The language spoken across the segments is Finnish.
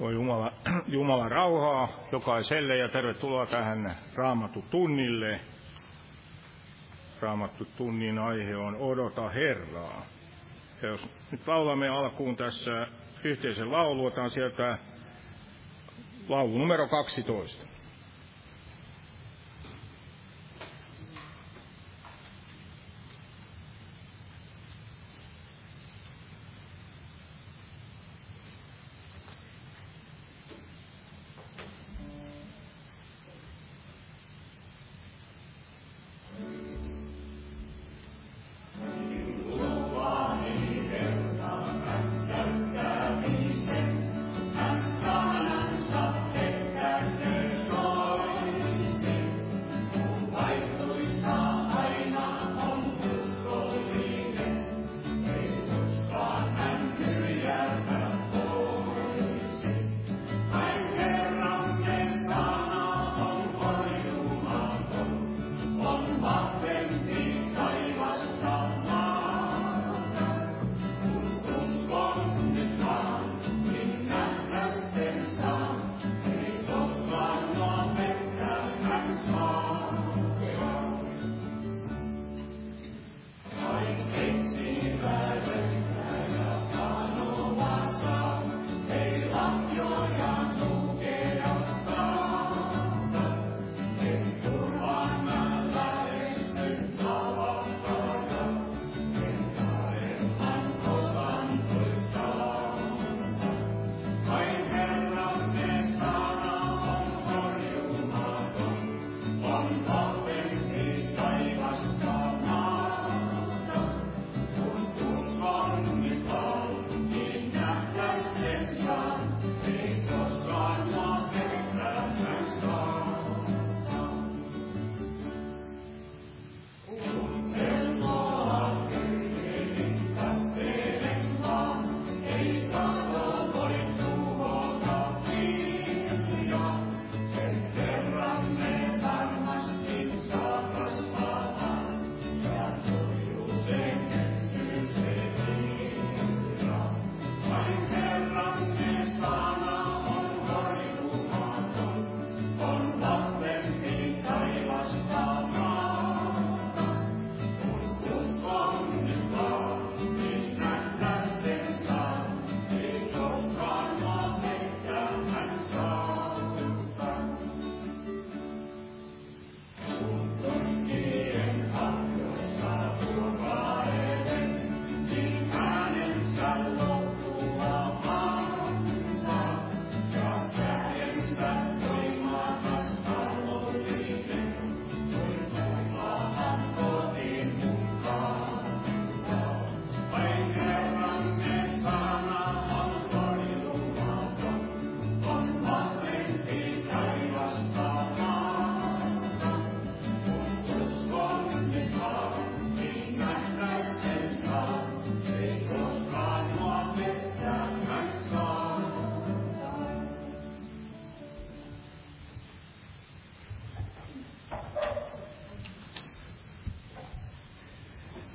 Voi Jumala, Jumala rauhaa jokaiselle ja tervetuloa tähän Raamattu tunnille. Raamattu tunnin aihe on Odota Herraa. Ja jos nyt laulamme alkuun tässä yhteisen laulu, otan sieltä laulu numero 12.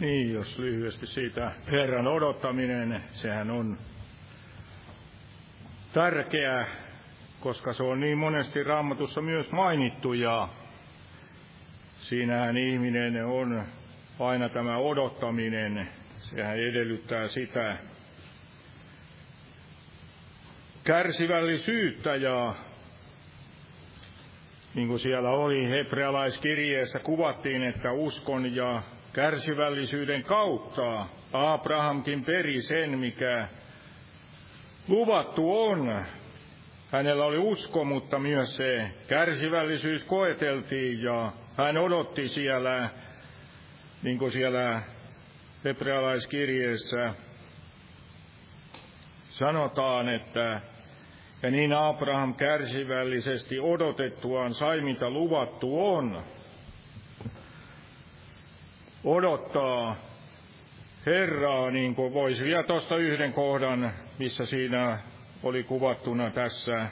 Niin, jos lyhyesti siitä Herran odottaminen, sehän on tärkeää, koska se on niin monesti raamatussa myös mainittu ja siinähän ihminen on aina tämä odottaminen, sehän edellyttää sitä kärsivällisyyttä ja niin kuin siellä oli hebrealaiskirjeessä kuvattiin, että uskon ja kärsivällisyyden kautta Abrahamkin peri sen, mikä luvattu on. Hänellä oli usko, mutta myös se kärsivällisyys koeteltiin ja hän odotti siellä, niin kuin siellä hebrealaiskirjeessä sanotaan, että ja niin Abraham kärsivällisesti odotettuaan sai, mitä luvattu on odottaa Herraa, niin kuin voisi vielä tuosta yhden kohdan, missä siinä oli kuvattuna tässä.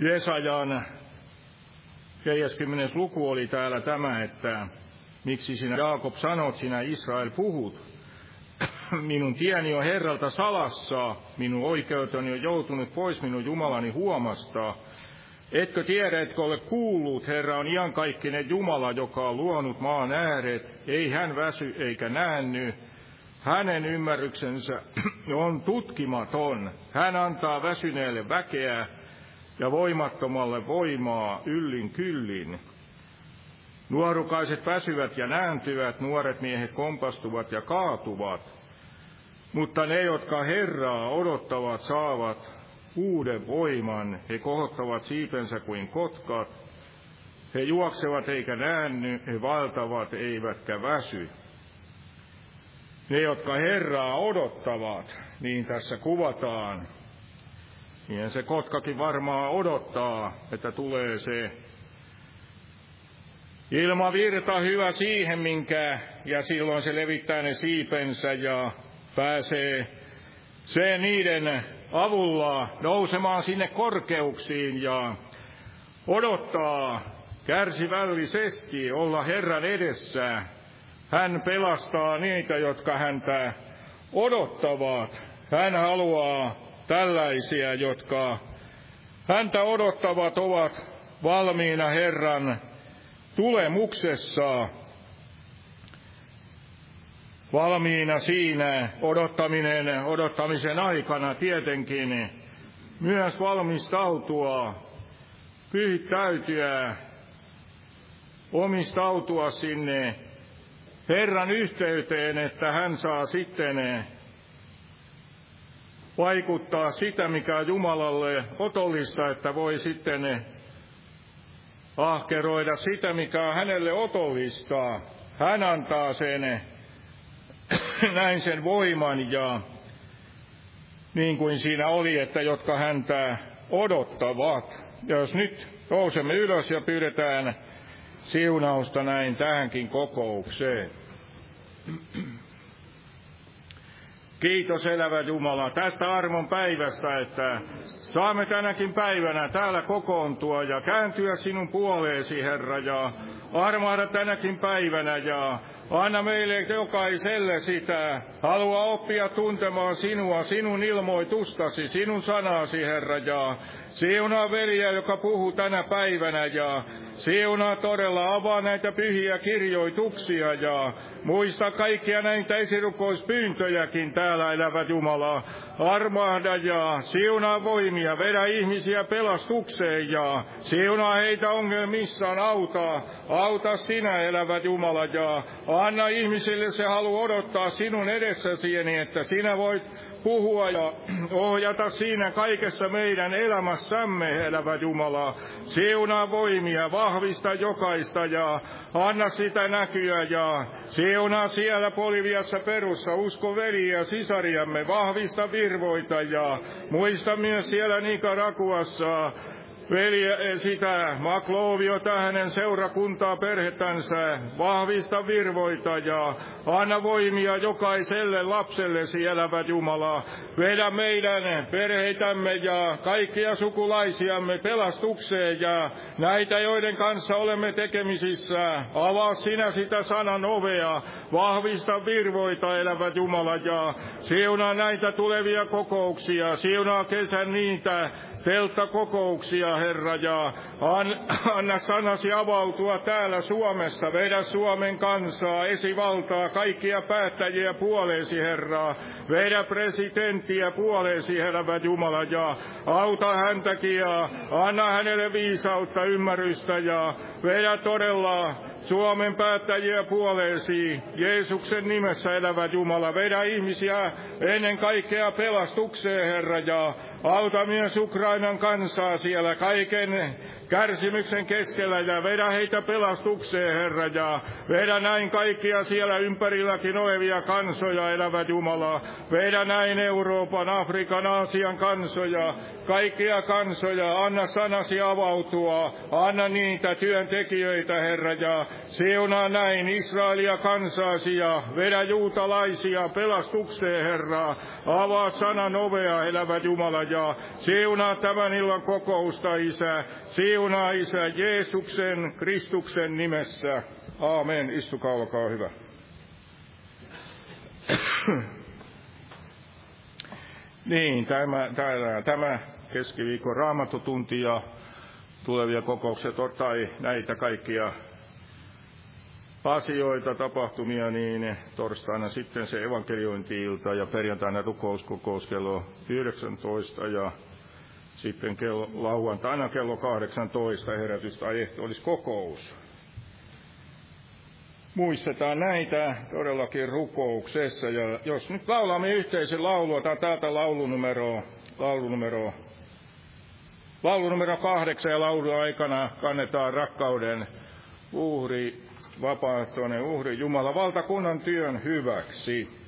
Jesajan 40. luku oli täällä tämä, että miksi sinä Jaakob sanot, sinä Israel puhut. minun tieni on Herralta salassa, minun oikeuteni on joutunut pois minun Jumalani huomasta. Etkö tiedä, etkö ole kuullut, Herra on iankaikkinen Jumala, joka on luonut maan ääret, ei hän väsy eikä näänny. Hänen ymmärryksensä on tutkimaton. Hän antaa väsyneelle väkeä ja voimattomalle voimaa yllin kyllin. Nuorukaiset väsyvät ja nääntyvät, nuoret miehet kompastuvat ja kaatuvat. Mutta ne, jotka Herraa odottavat, saavat uuden voiman. He kohottavat siipensä kuin kotkat. He juoksevat eikä näänny, he valtavat eivätkä väsy. Ne, jotka Herraa odottavat, niin tässä kuvataan. Niin se kotkakin varmaan odottaa, että tulee se ilmavirta hyvä siihen, minkä, ja silloin se levittää ne siipensä ja pääsee se niiden avulla nousemaan sinne korkeuksiin ja odottaa kärsivällisesti olla Herran edessä. Hän pelastaa niitä, jotka häntä odottavat. Hän haluaa tällaisia, jotka häntä odottavat, ovat valmiina Herran tulemuksessa valmiina siinä odottaminen, odottamisen aikana tietenkin myös valmistautua, pyhittäytyä, omistautua sinne Herran yhteyteen, että hän saa sitten vaikuttaa sitä, mikä Jumalalle otollista, että voi sitten ahkeroida sitä, mikä on hänelle otollista. Hän antaa sen, näin sen voiman ja niin kuin siinä oli, että jotka häntä odottavat. Ja jos nyt nousemme ylös ja pyydetään siunausta näin tähänkin kokoukseen. Kiitos elävä Jumala tästä armon päivästä, että saamme tänäkin päivänä täällä kokoontua ja kääntyä sinun puoleesi, Herra, ja armaada tänäkin päivänä ja Anna meille jokaiselle sitä. Halua oppia tuntemaan sinua, sinun ilmoitustasi, sinun sanasi, Herra, ja siunaa veliä, joka puhuu tänä päivänä, ja siunaa todella, avaa näitä pyhiä kirjoituksia, ja muista kaikkia näitä esirukouspyyntöjäkin täällä elävät Jumala. Armahda ja siunaa voimia, vedä ihmisiä pelastukseen ja siunaa heitä ongelmissaan, auta, auta sinä elävät Jumala ja anna ihmisille se halu odottaa sinun edessäsi, niin että sinä voit puhua ja ohjata siinä kaikessa meidän elämässämme, elävä Jumala. Siunaa voimia, vahvista jokaista ja anna sitä näkyä ja siunaa siellä Poliviassa perussa usko veliä sisariamme, vahvista virvoita ja muista myös siellä Nikarakuassa veli sitä Makloviota hänen seurakuntaa perhetänsä, vahvista virvoita ja anna voimia jokaiselle lapsellesi elävä Jumala. Vedä meidän perheitämme ja kaikkia sukulaisiamme pelastukseen ja näitä, joiden kanssa olemme tekemisissä. Avaa sinä sitä sanan ovea, vahvista virvoita elävä Jumala ja siunaa näitä tulevia kokouksia, siunaa kesän niitä, telttakokouksia, Herra, ja anna sanasi avautua täällä Suomessa. Vedä Suomen kansaa, esivaltaa, kaikkia päättäjiä puoleesi, Herra. Vedä presidenttiä puoleesi, Herra Jumala, ja auta häntäkin ja anna hänelle viisautta, ymmärrystä ja vedä todella Suomen päättäjiä puoleesi, Jeesuksen nimessä elävä Jumala, vedä ihmisiä ennen kaikkea pelastukseen, Herra, ja Auta myös Ukrainan kansaa siellä kaiken kärsimyksen keskellä ja vedä heitä pelastukseen, Herra, ja vedä näin kaikkia siellä ympärilläkin olevia kansoja, elävä Jumala. Vedä näin Euroopan, Afrikan, Aasian kansoja, kaikkia kansoja, anna sanasi avautua, anna niitä työntekijöitä, Herra, ja siunaa näin Israelia kansaasi ja vedä juutalaisia pelastukseen, Herra. Avaa sanan ovea, elävä Jumala, ja siunaa tämän illan kokousta, Isä. Siunaa Isä Jeesuksen Kristuksen nimessä. Aamen. Istukaa, olkaa hyvä. Niin, tämä, tämä, tämä keskiviikon raamatutunti ja tulevia kokouksia tai näitä kaikkia asioita, tapahtumia, niin torstaina sitten se evankeliointi-ilta ja perjantaina rukouskokous kello 19 ja sitten kello, lauantaina kello 18 herätys tai olisi kokous. Muistetaan näitä todellakin rukouksessa. Ja jos nyt laulamme yhteisen laulua, tämä täältä laulunumero, laulunumero, laulunumero kahdeksan ja laulun aikana kannetaan rakkauden uhri, vapaaehtoinen uhri Jumala valtakunnan työn hyväksi.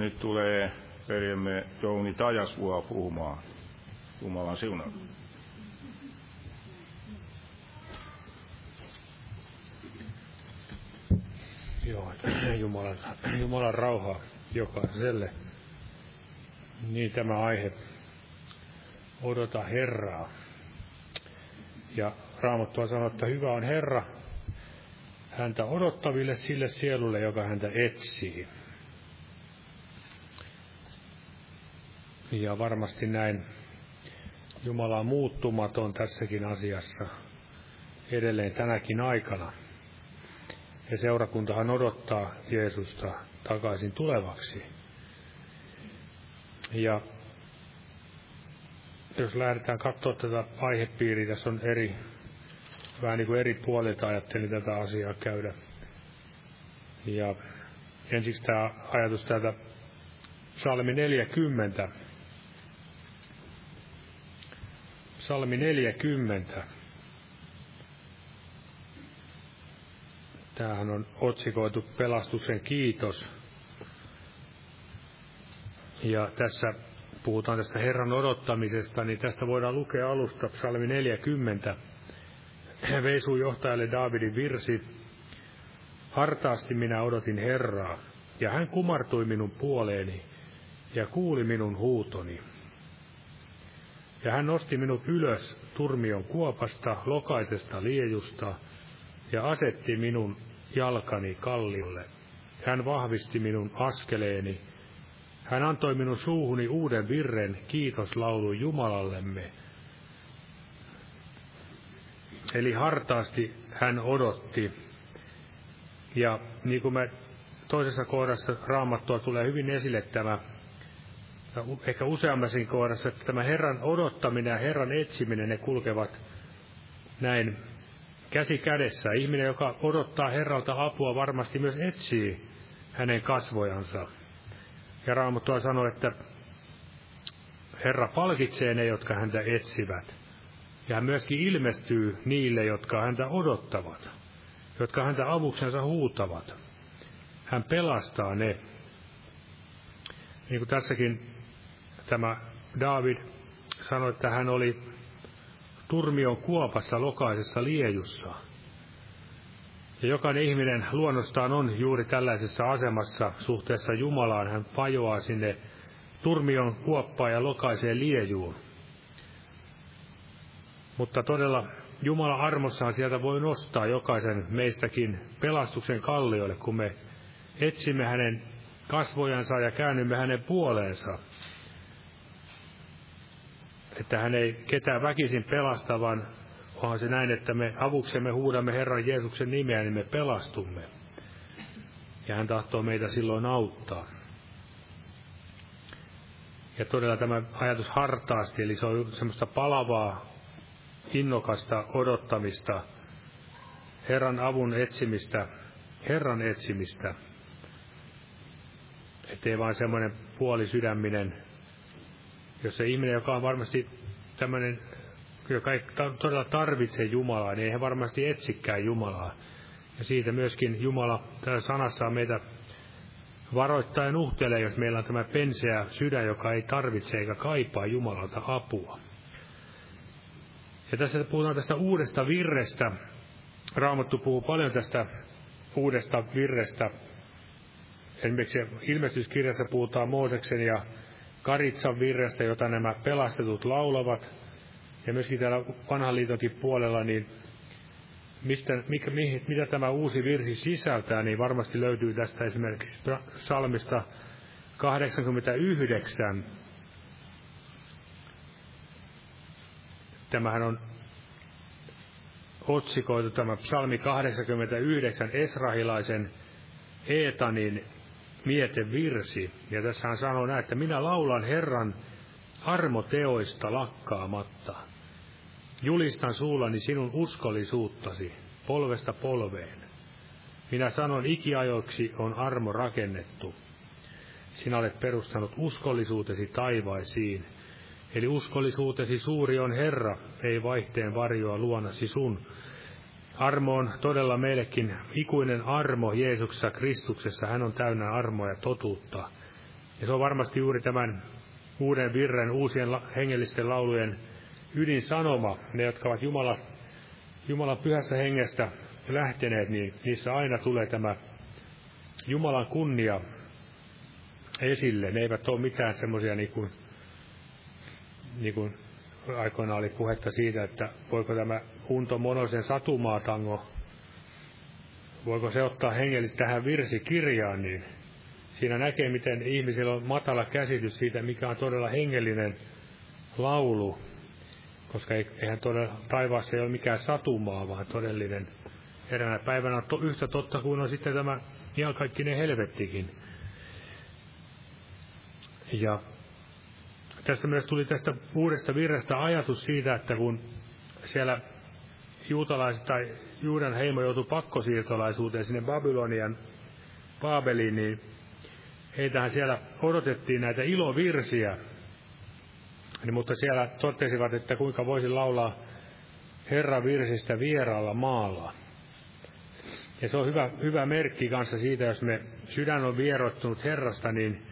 Nyt tulee veljemme Jouni Tajasvua puhumaan. Jumalan siunaa. Joo, Jumalan, Jumalan rauhaa jokaiselle. Niin tämä aihe, odota Herraa. Ja Raamattua sanoo, että hyvä on Herra häntä odottaville sille sielulle, joka häntä etsii. Ja varmasti näin Jumala on muuttumaton tässäkin asiassa edelleen tänäkin aikana. Ja seurakuntahan odottaa Jeesusta takaisin tulevaksi. Ja jos lähdetään katsoa tätä aihepiiriä, tässä on eri, vähän niin kuin eri puolilta ajattelin tätä asiaa käydä. Ja ensiksi tämä ajatus täältä Salmi 40. Salmi 40. Tämähän on otsikoitu pelastuksen kiitos. Ja tässä puhutaan tästä Herran odottamisesta, niin tästä voidaan lukea alusta psalmi 40. Veisu johtajalle Daavidin virsi. Hartaasti minä odotin Herraa, ja hän kumartui minun puoleeni ja kuuli minun huutoni. Ja hän nosti minut ylös turmion kuopasta, lokaisesta liejusta, ja asetti minun jalkani kallille. Hän vahvisti minun askeleeni. Hän antoi minun suuhuni uuden virren kiitoslaulu Jumalallemme. Eli hartaasti hän odotti. Ja niin kuin me toisessa kohdassa raamattua tulee hyvin esille tämä, ehkä useammassakin kohdassa, että tämä Herran odottaminen ja Herran etsiminen, ne kulkevat näin käsi kädessä. Ihminen, joka odottaa Herralta apua, varmasti myös etsii hänen kasvojansa. Ja Raamattua sanoo, että Herra palkitsee ne, jotka häntä etsivät. Ja hän myöskin ilmestyy niille, jotka häntä odottavat, jotka häntä avuksensa huutavat. Hän pelastaa ne. Niin kuin tässäkin tämä David sanoi, että hän oli turmion kuopassa lokaisessa liejussa. Ja jokainen ihminen luonnostaan on juuri tällaisessa asemassa suhteessa Jumalaan. Hän pajoaa sinne turmion kuoppaan ja lokaiseen liejuun. Mutta todella Jumala armossaan sieltä voi nostaa jokaisen meistäkin pelastuksen kallioille, kun me etsimme hänen kasvojansa ja käännymme hänen puoleensa että hän ei ketään väkisin pelasta, vaan onhan se näin, että me avuksemme huudamme Herran Jeesuksen nimeä, niin me pelastumme. Ja hän tahtoo meitä silloin auttaa. Ja todella tämä ajatus hartaasti, eli se on semmoista palavaa, innokasta odottamista, Herran avun etsimistä, Herran etsimistä, ettei vain semmoinen puolisydäminen jos se ihminen, joka on varmasti tämmöinen, joka ei todella tarvitse Jumalaa, niin ei hän varmasti etsikään Jumalaa. Ja siitä myöskin Jumala täällä sanassa meitä varoittaa ja nuhtelee, jos meillä on tämä penseä sydän, joka ei tarvitse eikä kaipaa Jumalalta apua. Ja tässä puhutaan tästä uudesta virrestä. Raamattu puhuu paljon tästä uudesta virrestä. Esimerkiksi ilmestyskirjassa puhutaan Mooseksen ja Karitsan virrestä, jota nämä pelastetut laulavat. Ja myöskin täällä vanhan liitonkin puolella, niin mistä, mikä, mi, mitä tämä uusi virsi sisältää, niin varmasti löytyy tästä esimerkiksi salmista 89. Tämähän on otsikoitu tämä psalmi 89 Esrahilaisen Eetanin mietevirsi. Ja tässä hän sanoo näin, että minä laulan Herran armoteoista lakkaamatta. Julistan suullani sinun uskollisuuttasi polvesta polveen. Minä sanon ikiajoiksi on armo rakennettu. Sinä olet perustanut uskollisuutesi taivaisiin. Eli uskollisuutesi suuri on Herra, ei vaihteen varjoa luonasi sun. Armo on todella meillekin ikuinen armo Jeesuksessa Kristuksessa. Hän on täynnä armoa ja totuutta. Ja se on varmasti juuri tämän uuden virren, uusien hengellisten laulujen ydinsanoma. Ne, jotka ovat Jumala, Jumalan pyhässä hengestä lähteneet, niin niissä aina tulee tämä Jumalan kunnia esille. Ne eivät ole mitään semmoisia niin kuin, niin kuin aikoinaan oli puhetta siitä, että voiko tämä Unto Monosen satumaatango, voiko se ottaa hengellisesti tähän virsikirjaan, niin siinä näkee, miten ihmisillä on matala käsitys siitä, mikä on todella hengellinen laulu, koska eihän todella taivaassa ei ole mikään satumaa, vaan todellinen eräänä päivänä on to, yhtä totta kuin on sitten tämä iankaikkinen helvettikin. Ja tästä myös tuli tästä uudesta virrasta ajatus siitä, että kun siellä juutalaiset tai Juudan heimo joutui pakkosiirtolaisuuteen sinne Babylonian Baabeliin, niin heitähän siellä odotettiin näitä ilovirsiä, niin, mutta siellä totesivat, että kuinka voisi laulaa Herran virsistä vieraalla maalla. Ja se on hyvä, hyvä merkki kanssa siitä, jos me sydän on vierottunut Herrasta, niin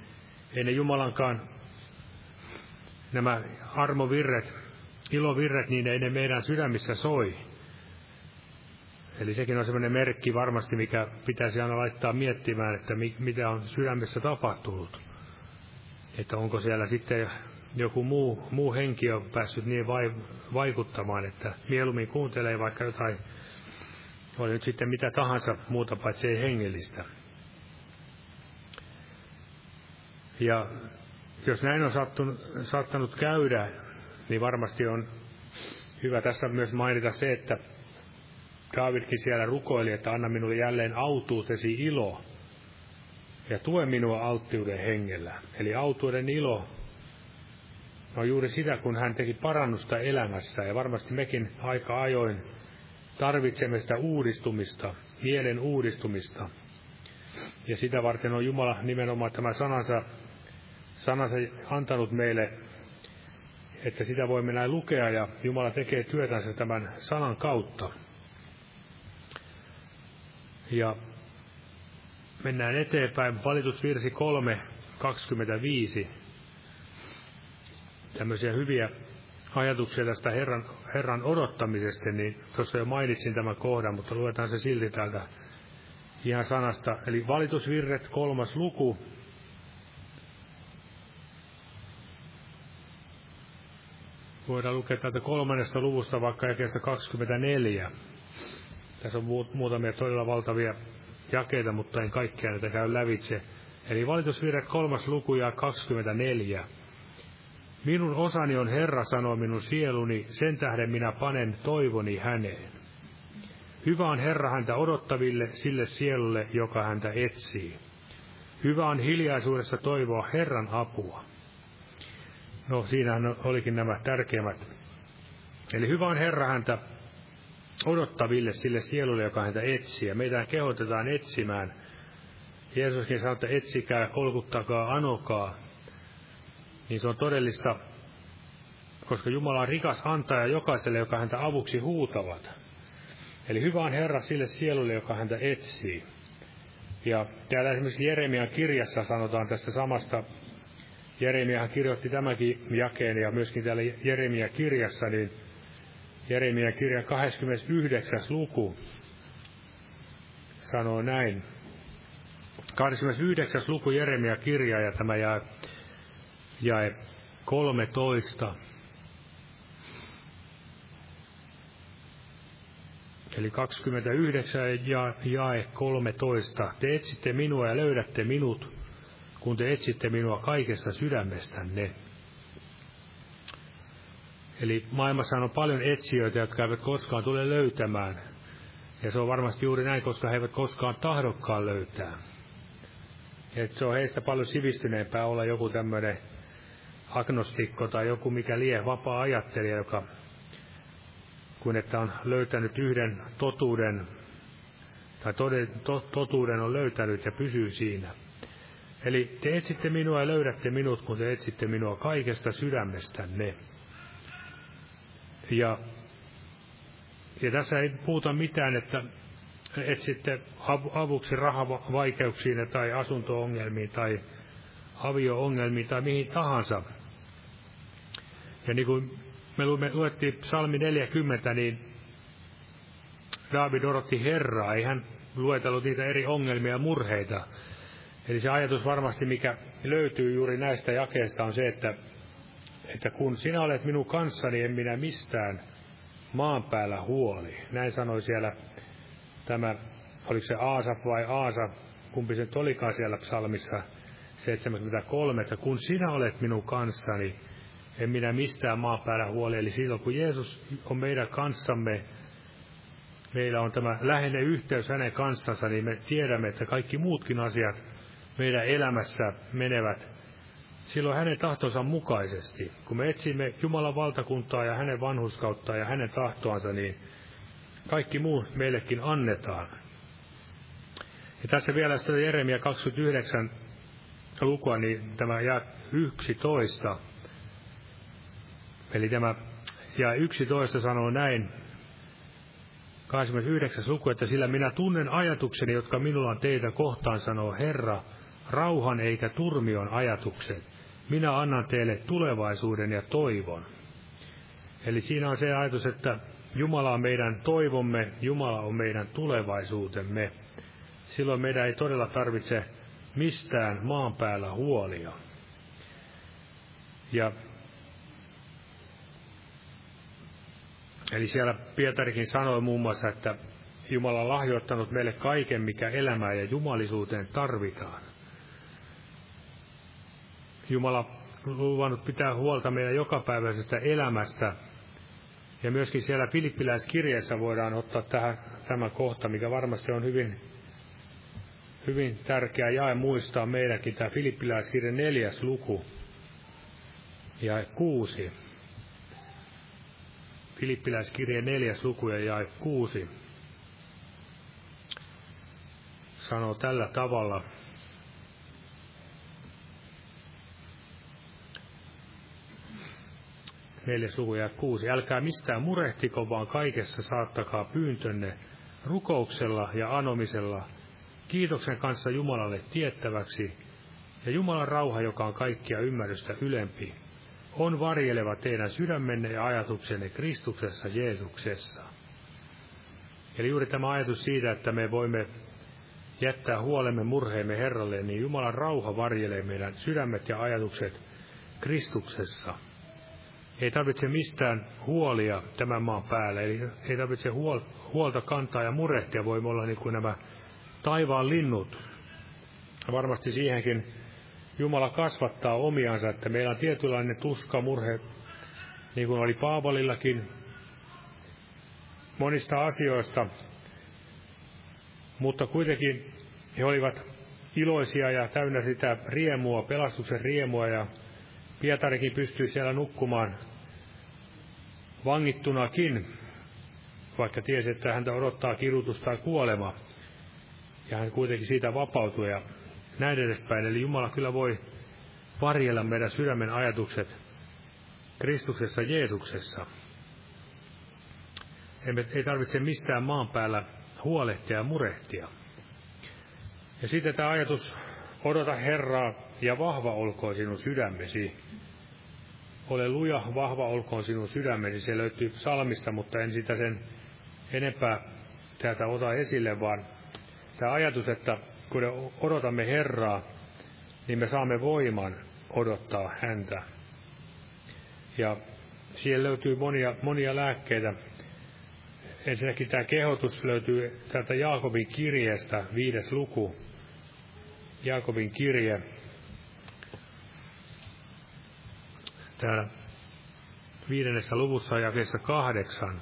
ei ne Jumalankaan nämä armovirret, ilovirret, niin ei ne meidän sydämissä soi. Eli sekin on sellainen merkki varmasti, mikä pitäisi aina laittaa miettimään, että mitä on sydämessä tapahtunut. Että onko siellä sitten joku muu, muu henki on päässyt niin vai, vaikuttamaan, että mieluummin kuuntelee vaikka jotain, oli nyt sitten mitä tahansa muuta paitsi ei hengellistä. Ja jos näin on sattunut, saattanut käydä, niin varmasti on hyvä tässä myös mainita se, että Daavidkin siellä rukoili, että anna minulle jälleen autuutesi ilo ja tue minua alttiuden hengellä. Eli autuuden ilo on juuri sitä, kun hän teki parannusta elämässä ja varmasti mekin aika ajoin tarvitsemme sitä uudistumista, mielen uudistumista. Ja sitä varten on Jumala nimenomaan tämä sanansa, sanansa antanut meille, että sitä voimme näin lukea ja Jumala tekee työtänsä tämän sanan kautta. Ja mennään eteenpäin. Valitusvirsi 3, 25. Tämmöisiä hyviä ajatuksia tästä Herran, Herran odottamisesta, niin tuossa jo mainitsin tämän kohdan, mutta luetaan se silti täältä ihan sanasta. Eli valitusvirret, kolmas luku. Voidaan lukea täältä kolmannesta luvusta vaikka jakeesta 24. Tässä on muutamia todella valtavia jakeita, mutta en kaikkia näitä käy lävitse. Eli valitusvirret kolmas luku ja 24. Minun osani on Herra, sanoo minun sieluni, sen tähden minä panen toivoni häneen. Hyvä on Herra häntä odottaville, sille sielulle, joka häntä etsii. Hyvä on hiljaisuudessa toivoa Herran apua. No, siinähän olikin nämä tärkeimmät. Eli hyvä on Herra häntä odottaville sille sielulle, joka häntä etsii. Ja meitä kehotetaan etsimään. Jeesuskin sanoi, että etsikää, kolkuttakaa, anokaa. Niin se on todellista, koska Jumala on rikas antaja jokaiselle, joka häntä avuksi huutavat. Eli hyvä on Herra sille sielulle, joka häntä etsii. Ja täällä esimerkiksi Jeremian kirjassa sanotaan tästä samasta, Jeremiahan kirjoitti tämäkin jakeen, ja myöskin täällä Jeremia kirjassa, niin Jeremian kirjan 29. luku sanoo näin. 29. luku Jeremia kirja ja tämä jae, jae 13. Eli 29 ja jae 13. Te etsitte minua ja löydätte minut, kun te etsitte minua kaikesta sydämestänne. Eli maailmassa on paljon etsijöitä, jotka eivät koskaan tule löytämään. Ja se on varmasti juuri näin, koska he eivät koskaan tahdokkaan löytää. Et se on heistä paljon sivistyneempää olla joku tämmöinen agnostikko tai joku mikä lie vapaa ajattelija, joka kuin että on löytänyt yhden totuuden, tai toden, to, totuuden on löytänyt ja pysyy siinä. Eli te etsitte minua ja löydätte minut, kun te etsitte minua kaikesta sydämestänne. Ja, ja tässä ei puhuta mitään, että etsitte avuksi rahavaikeuksiin tai asuntoongelmiin tai avio-ongelmiin tai mihin tahansa. Ja niin kuin me luettiin psalmi 40, niin David odotti Herraa, ei hän luetellut niitä eri ongelmia ja murheita. Eli se ajatus varmasti, mikä löytyy juuri näistä jakeista, on se, että, että kun sinä olet minun kanssani, en minä mistään maan päällä huoli. Näin sanoi siellä tämä, oliko se Aasaf vai Aasa, kumpi se olikaan siellä psalmissa 73, että kun sinä olet minun kanssani, en minä mistään maan päällä huoli. Eli silloin kun Jeesus on meidän kanssamme, meillä on tämä läheinen yhteys hänen kanssansa, niin me tiedämme, että kaikki muutkin asiat meidän elämässä menevät silloin hänen tahtonsa mukaisesti. Kun me etsimme Jumalan valtakuntaa ja hänen vanhuskauttaa ja hänen tahtoansa, niin kaikki muu meillekin annetaan. Ja tässä vielä sitten Jeremia 29 lukua, niin tämä jää 11. Eli tämä ja 11 sanoo näin, 29. luku, että sillä minä tunnen ajatukseni, jotka minulla on teitä kohtaan, sanoo Herra, rauhan eikä turmion ajatukset. Minä annan teille tulevaisuuden ja toivon. Eli siinä on se ajatus, että Jumala on meidän toivomme, Jumala on meidän tulevaisuutemme. Silloin meidän ei todella tarvitse mistään maan päällä huolia. Ja Eli siellä Pietarikin sanoi muun muassa, että Jumala on lahjoittanut meille kaiken, mikä elämään ja jumalisuuteen tarvitaan. Jumala luvannut pitää huolta meidän jokapäiväisestä elämästä. Ja myöskin siellä Filippiläiskirjeessä voidaan ottaa tähän, tämä kohta, mikä varmasti on hyvin, hyvin tärkeä jae muistaa meidänkin, tämä Filippiläiskirje neljäs luku ja kuusi. Filippiläiskirje neljäs luku ja jae kuusi sanoo tällä tavalla. Neljäs luku ja kuusi. Älkää mistään murehtiko, vaan kaikessa saattakaa pyyntönne rukouksella ja anomisella, kiitoksen kanssa Jumalalle tiettäväksi, ja Jumalan rauha, joka on kaikkia ymmärrystä ylempi, on varjeleva teidän sydämenne ja ajatuksenne Kristuksessa Jeesuksessa. Eli juuri tämä ajatus siitä, että me voimme jättää huolemme murheemme Herralle, niin Jumalan rauha varjelee meidän sydämet ja ajatukset Kristuksessa. Ei tarvitse mistään huolia tämän maan päällä, eli ei tarvitse huolta kantaa ja murehtia, voimme olla niin kuin nämä taivaan linnut. Varmasti siihenkin Jumala kasvattaa omiansa, että meillä on tietynlainen tuska, murhe, niin kuin oli Paavalillakin, monista asioista, mutta kuitenkin he olivat iloisia ja täynnä sitä riemua, pelastuksen riemua, ja Pietarikin pystyi siellä nukkumaan vangittunakin, vaikka tiesi, että häntä odottaa kidutus tai kuolema. Ja hän kuitenkin siitä vapautui ja näin edespäin. Eli Jumala kyllä voi varjella meidän sydämen ajatukset Kristuksessa Jeesuksessa. Emme, ei tarvitse mistään maan päällä huolehtia ja murehtia. Ja sitten tämä ajatus, odota Herraa ja vahva olkoon sinun sydämesi. Ole luja, vahva olkoon sinun sydämesi. Se löytyy salmista, mutta en sitä sen enempää täältä ota esille, vaan tämä ajatus, että kun odotamme Herraa, niin me saamme voiman odottaa häntä. Ja siellä löytyy monia, monia lääkkeitä. Ensinnäkin tämä kehotus löytyy täältä Jaakobin kirjeestä, viides luku. Jaakobin kirje. Täällä viidennessä luvussa jakeessa kahdeksan.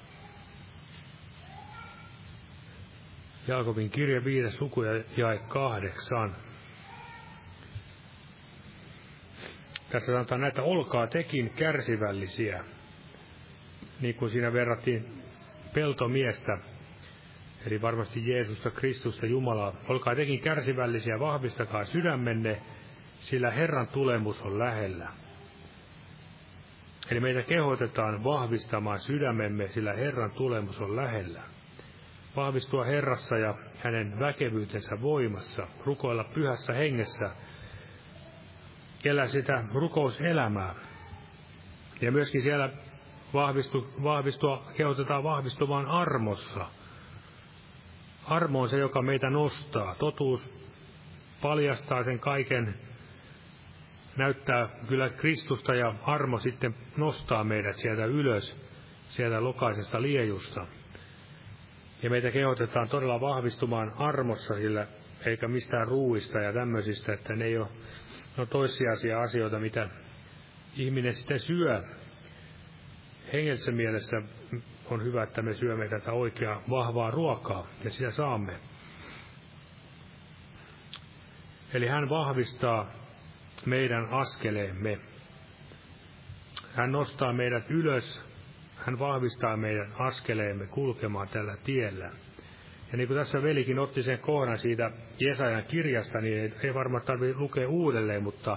Jaakobin kirja viides luku ja jae kahdeksan. Tässä sanotaan näitä, olkaa tekin kärsivällisiä. Niin kuin siinä verrattiin peltomiestä, eli varmasti Jeesusta, Kristusta, Jumalaa. Olkaa tekin kärsivällisiä, vahvistakaa sydämenne, sillä Herran tulemus on lähellä. Eli meitä kehotetaan vahvistamaan sydämemme, sillä Herran tulemus on lähellä vahvistua Herrassa ja hänen väkevyytensä voimassa, rukoilla pyhässä hengessä. elää sitä rukouselämää. Ja myöskin siellä vahvistu, vahvistua, kehotetaan vahvistumaan armossa. Armo on se, joka meitä nostaa. Totuus paljastaa sen kaiken, näyttää kyllä Kristusta ja armo sitten nostaa meidät sieltä ylös, sieltä lokaisesta liejusta. Ja meitä kehotetaan todella vahvistumaan armossa, sillä eikä mistään ruuista ja tämmöisistä, että ne ei ole no toissijaisia asioita, mitä ihminen sitten syö. Hengessä mielessä on hyvä, että me syömme tätä oikeaa vahvaa ruokaa ja sitä saamme. Eli hän vahvistaa meidän askeleemme. Hän nostaa meidät ylös, hän vahvistaa meidän askeleemme kulkemaan tällä tiellä. Ja niin kuin tässä velikin otti sen kohdan siitä Jesajan kirjasta, niin ei, varmaan tarvitse lukea uudelleen, mutta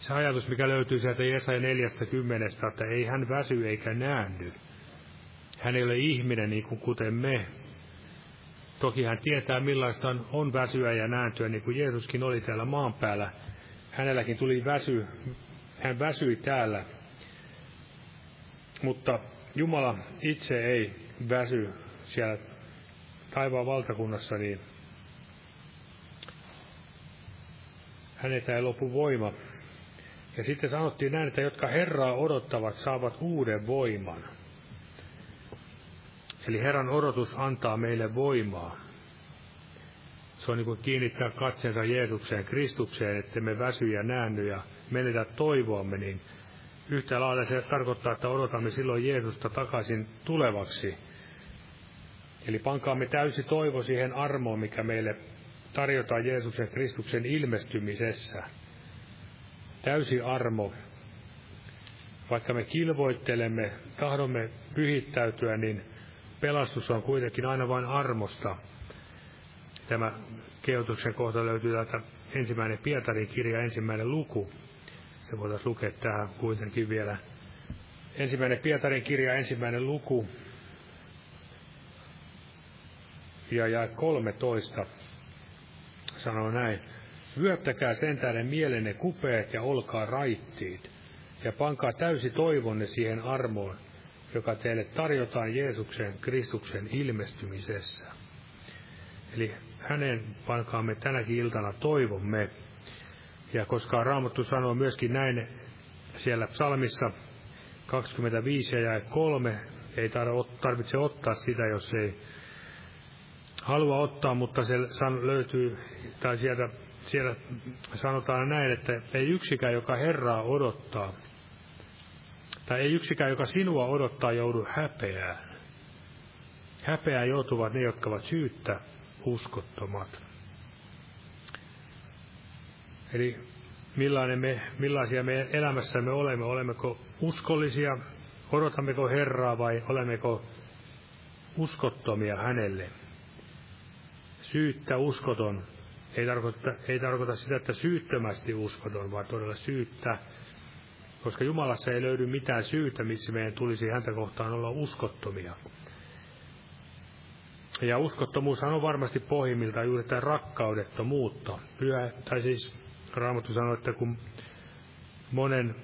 se ajatus, mikä löytyy sieltä Jesajan 40, että ei hän väsy eikä näänny. Hän ei ole ihminen niin kuin kuten me. Toki hän tietää, millaista on väsyä ja nääntyä, niin kuin Jeesuskin oli täällä maan päällä. Hänelläkin tuli väsy, hän väsyi täällä. Mutta Jumala itse ei väsy siellä taivaan valtakunnassa, niin hänetä ei lopu voima. Ja sitten sanottiin näin, että jotka Herraa odottavat, saavat uuden voiman. Eli Herran odotus antaa meille voimaa. Se on niin kuin kiinnittää katseensa Jeesukseen, Kristukseen, että me väsy ja näänny ja menetä toivoamme, niin yhtä lailla se tarkoittaa, että odotamme silloin Jeesusta takaisin tulevaksi. Eli pankaamme täysi toivo siihen armoon, mikä meille tarjotaan Jeesuksen Kristuksen ilmestymisessä. Täysi armo. Vaikka me kilvoittelemme, tahdomme pyhittäytyä, niin pelastus on kuitenkin aina vain armosta. Tämä kehotuksen kohta löytyy täältä ensimmäinen Pietarin kirja, ensimmäinen luku. Se voitaisiin lukea tähän kuitenkin vielä. Ensimmäinen Pietarin kirja, ensimmäinen luku, ja ja 13 sanoo näin. Vyöttäkää sen tähden mielenne kupeet ja olkaa raittiit, ja pankaa täysi toivonne siihen armoon, joka teille tarjotaan Jeesuksen Kristuksen ilmestymisessä. Eli hänen pankaamme tänäkin iltana toivomme. Ja koska Raamattu sanoo myöskin näin siellä psalmissa 25 ja 3, ei tarvitse ottaa sitä, jos ei halua ottaa, mutta se löytyy, tai sieltä, siellä sanotaan näin, että ei yksikään, joka Herraa odottaa, tai ei yksikään, joka sinua odottaa, joudu häpeään. Häpeään joutuvat ne, jotka ovat syyttä uskottomat. Eli millainen me, millaisia me elämässämme olemme, olemmeko uskollisia, odotammeko Herraa vai olemmeko uskottomia hänelle syyttä uskoton ei tarkoita, ei tarkoita sitä, että syyttömästi uskoton, vaan todella syyttä, koska Jumalassa ei löydy mitään syytä, miksi meidän tulisi häntä kohtaan olla uskottomia. Ja uskottomuushan on varmasti pohjimmiltaan juuri tämä rakkaudettomuutta. Pyhä, tai siis Raamattu sanoo, että kun monen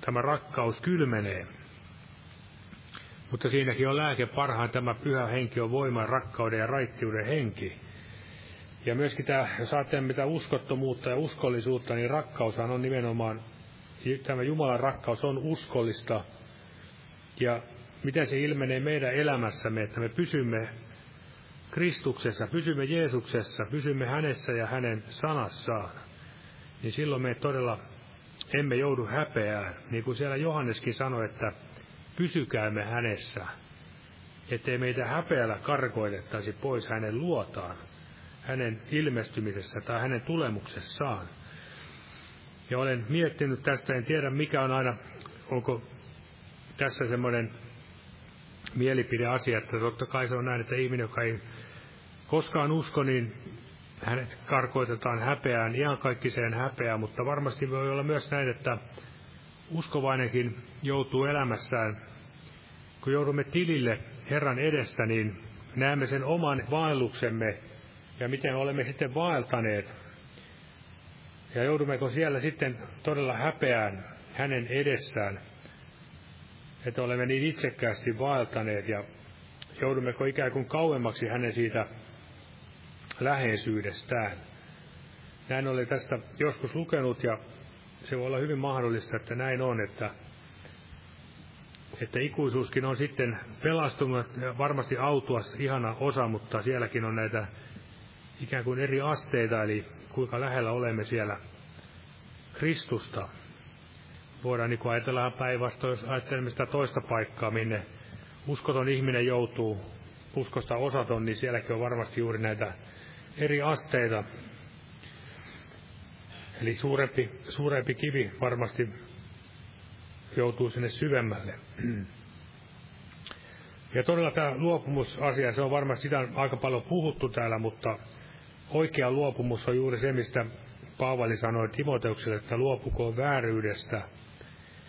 tämä rakkaus kylmenee, mutta siinäkin on lääke parhaan tämä pyhä henki on voiman, rakkauden ja raittiuden henki. Ja myöskin tämä, jos mitä uskottomuutta ja uskollisuutta, niin rakkaushan on nimenomaan, tämä Jumalan rakkaus on uskollista. Ja miten se ilmenee meidän elämässämme, että me pysymme Kristuksessa, pysymme Jeesuksessa, pysymme hänessä ja hänen sanassaan, niin silloin me todella emme joudu häpeään. Niin kuin siellä Johanneskin sanoi, että pysykäämme hänessä, ettei meitä häpeällä karkoitettaisi pois hänen luotaan, hänen ilmestymisessä tai hänen tulemuksessaan. Ja olen miettinyt tästä, en tiedä mikä on aina, onko tässä semmoinen mielipideasia, että totta kai se on näin, että ihminen, joka ei koskaan usko, niin hänet karkoitetaan häpeään, ihan kaikkiseen häpeään, mutta varmasti voi olla myös näin, että uskovainenkin joutuu elämässään, kun joudumme tilille Herran edestä, niin näemme sen oman vaelluksemme ja miten olemme sitten vaeltaneet. Ja joudummeko siellä sitten todella häpeään hänen edessään, että olemme niin itsekkäästi vaeltaneet ja joudummeko ikään kuin kauemmaksi hänen siitä läheisyydestään. Näin olen tästä joskus lukenut ja se voi olla hyvin mahdollista, että näin on, että, että ikuisuuskin on sitten pelastunut, varmasti autua ihana osa, mutta sielläkin on näitä ikään kuin eri asteita, eli kuinka lähellä olemme siellä Kristusta. Voidaan niin ajatella päinvastoin, jos ajattelemme sitä toista paikkaa, minne uskoton ihminen joutuu, uskosta osaton, niin sielläkin on varmasti juuri näitä eri asteita. Eli suurempi, suurempi kivi varmasti joutuu sinne syvemmälle. Ja todella tämä luopumusasia, se on varmasti sitä aika paljon puhuttu täällä, mutta oikea luopumus on juuri se, mistä Paavali sanoi Timoteukselle, että luopukoon vääryydestä,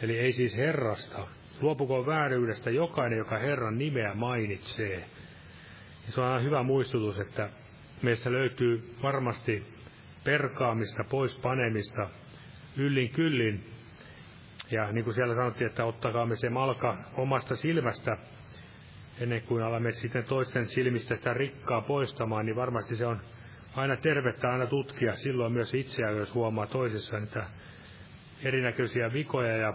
eli ei siis Herrasta. Luopukoon vääryydestä jokainen, joka Herran nimeä mainitsee. Ja se on aina hyvä muistutus, että meistä löytyy varmasti perkaamista, pois panemista, yllin kyllin. Ja niin kuin siellä sanottiin, että ottakaamme se malka omasta silmästä, ennen kuin alamme sitten toisten silmistä sitä rikkaa poistamaan, niin varmasti se on aina tervettä aina tutkia silloin myös itseään, jos huomaa toisessa niitä erinäköisiä vikoja ja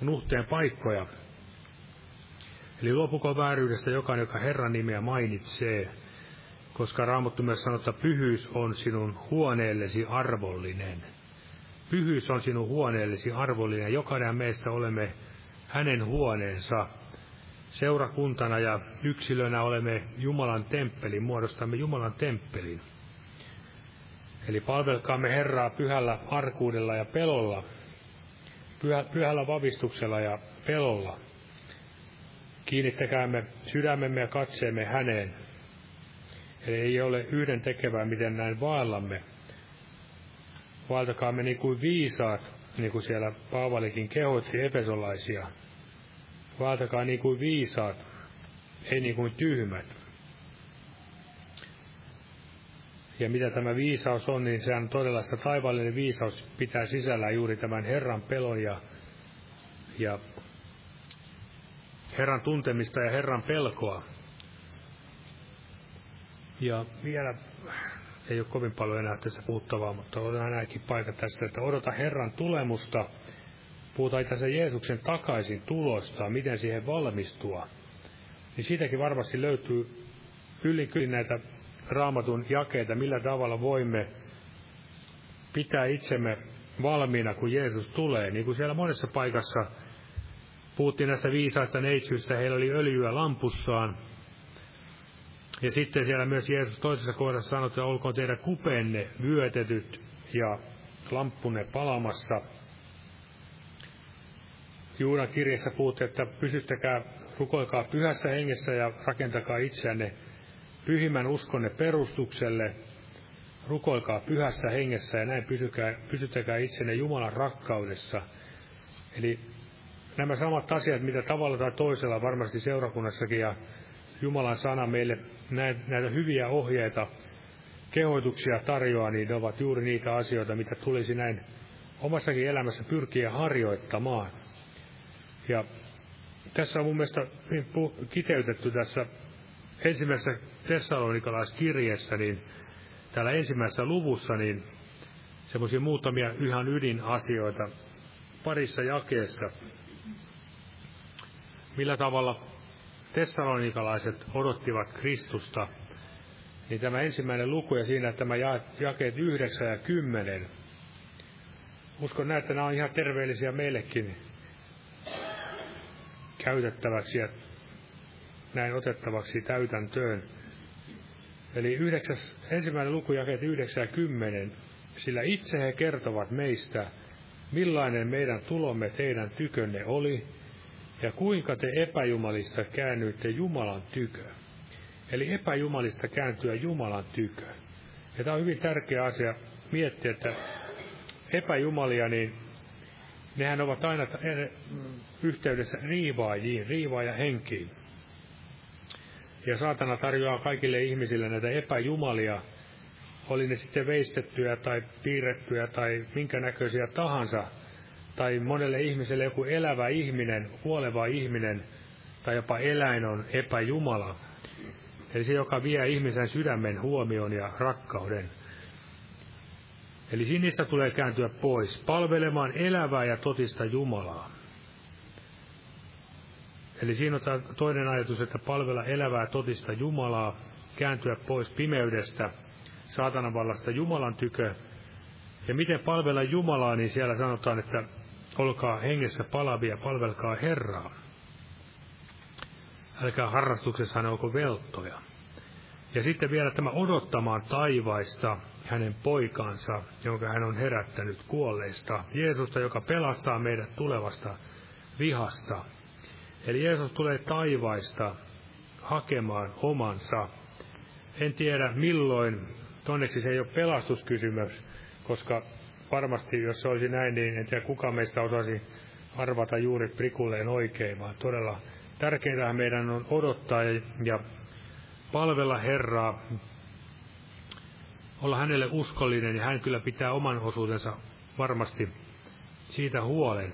nuhteen paikkoja. Eli luopuko vääryydestä jokainen, joka Herran nimeä mainitsee, koska Raamattu myös sanoo, että pyhyys on sinun huoneellesi arvollinen. Pyhyys on sinun huoneellesi arvollinen. Jokainen meistä olemme hänen huoneensa. Seurakuntana ja yksilönä olemme Jumalan temppeli, muodostamme Jumalan temppelin. Eli palvelkaamme Herraa pyhällä arkuudella ja pelolla, pyhä, pyhällä vavistuksella ja pelolla. Kiinnittäkäämme sydämemme ja katseemme häneen. Eli ei ole yhden tekevää, miten näin vaellamme. Vaeltakaamme niin kuin viisaat, niin kuin siellä Paavalikin kehotti efesolaisia. Vaeltakaa niin kuin viisaat, ei niin kuin tyhmät. Ja mitä tämä viisaus on, niin sehän todella sitä taivaallinen viisaus pitää sisällä juuri tämän Herran pelon ja, ja Herran tuntemista ja Herran pelkoa. Ja vielä ei ole kovin paljon enää tässä puhuttavaa, mutta otetaan näinkin paikat tästä, että odota Herran tulemusta. Puhutaan tässä Jeesuksen takaisin tulosta, miten siihen valmistua. Niin siitäkin varmasti löytyy yli kyllä näitä raamatun jakeita, millä tavalla voimme pitää itsemme valmiina, kun Jeesus tulee. Niin kuin siellä monessa paikassa puhuttiin näistä viisaista neitsyistä, heillä oli öljyä lampussaan. Ja sitten siellä myös Jeesus toisessa kohdassa sanoi, että olkoon teidän kupeenne vyötetyt ja lamppunne palamassa. Juudan kirjassa puhutte, että pysyttäkää, rukoilkaa pyhässä hengessä ja rakentakaa itseänne pyhimmän uskonne perustukselle, rukoilkaa pyhässä hengessä ja näin pysykää, itsenne Jumalan rakkaudessa. Eli nämä samat asiat, mitä tavalla tai toisella varmasti seurakunnassakin ja Jumalan sana meille näitä hyviä ohjeita, kehoituksia tarjoaa, niin ne ovat juuri niitä asioita, mitä tulisi näin omassakin elämässä pyrkiä harjoittamaan. Ja tässä on mun mielestä kiteytetty tässä ensimmäisessä tessalonikalaiskirjeessä, niin täällä ensimmäisessä luvussa, niin semmoisia muutamia ihan ydinasioita parissa jakeessa. Millä tavalla tessalonikalaiset odottivat Kristusta, niin tämä ensimmäinen luku ja siinä tämä jakeet 9 ja 10. Uskon näin, että nämä on ihan terveellisiä meillekin käytettäväksi ja näin otettavaksi täytäntöön. Eli yhdeksäs, ensimmäinen luku jakeet 9 ja 10, sillä itse he kertovat meistä, millainen meidän tulomme teidän tykönne oli, ja kuinka te epäjumalista käännyitte Jumalan tykö. Eli epäjumalista kääntyä Jumalan tykö. Ja tämä on hyvin tärkeä asia miettiä, että epäjumalia, niin nehän ovat aina yhteydessä riivaajiin, riivaaja henkiin. Ja saatana tarjoaa kaikille ihmisille näitä epäjumalia oli ne sitten veistettyjä tai piirrettyjä tai minkä näköisiä tahansa, tai monelle ihmiselle joku elävä ihminen, kuoleva ihminen tai jopa eläin on epäjumala. Eli se, joka vie ihmisen sydämen huomioon ja rakkauden. Eli sinistä tulee kääntyä pois, palvelemaan elävää ja totista Jumalaa. Eli siinä on toinen ajatus, että palvella elävää totista Jumalaa, kääntyä pois pimeydestä, saatanan vallasta Jumalan tykö. Ja miten palvella Jumalaa, niin siellä sanotaan, että olkaa hengessä palavia, palvelkaa Herraa. Älkää harrastuksessa olko velttoja. Ja sitten vielä tämä odottamaan taivaista hänen poikansa, jonka hän on herättänyt kuolleista. Jeesusta, joka pelastaa meidät tulevasta vihasta. Eli Jeesus tulee taivaista hakemaan omansa. En tiedä milloin, onneksi se ei ole pelastuskysymys, koska varmasti jos se olisi näin, niin en tiedä kuka meistä osasi arvata juuri prikulleen oikein, vaan todella tärkeintä meidän on odottaa ja, palvella Herraa, olla hänelle uskollinen ja hän kyllä pitää oman osuutensa varmasti siitä huolen.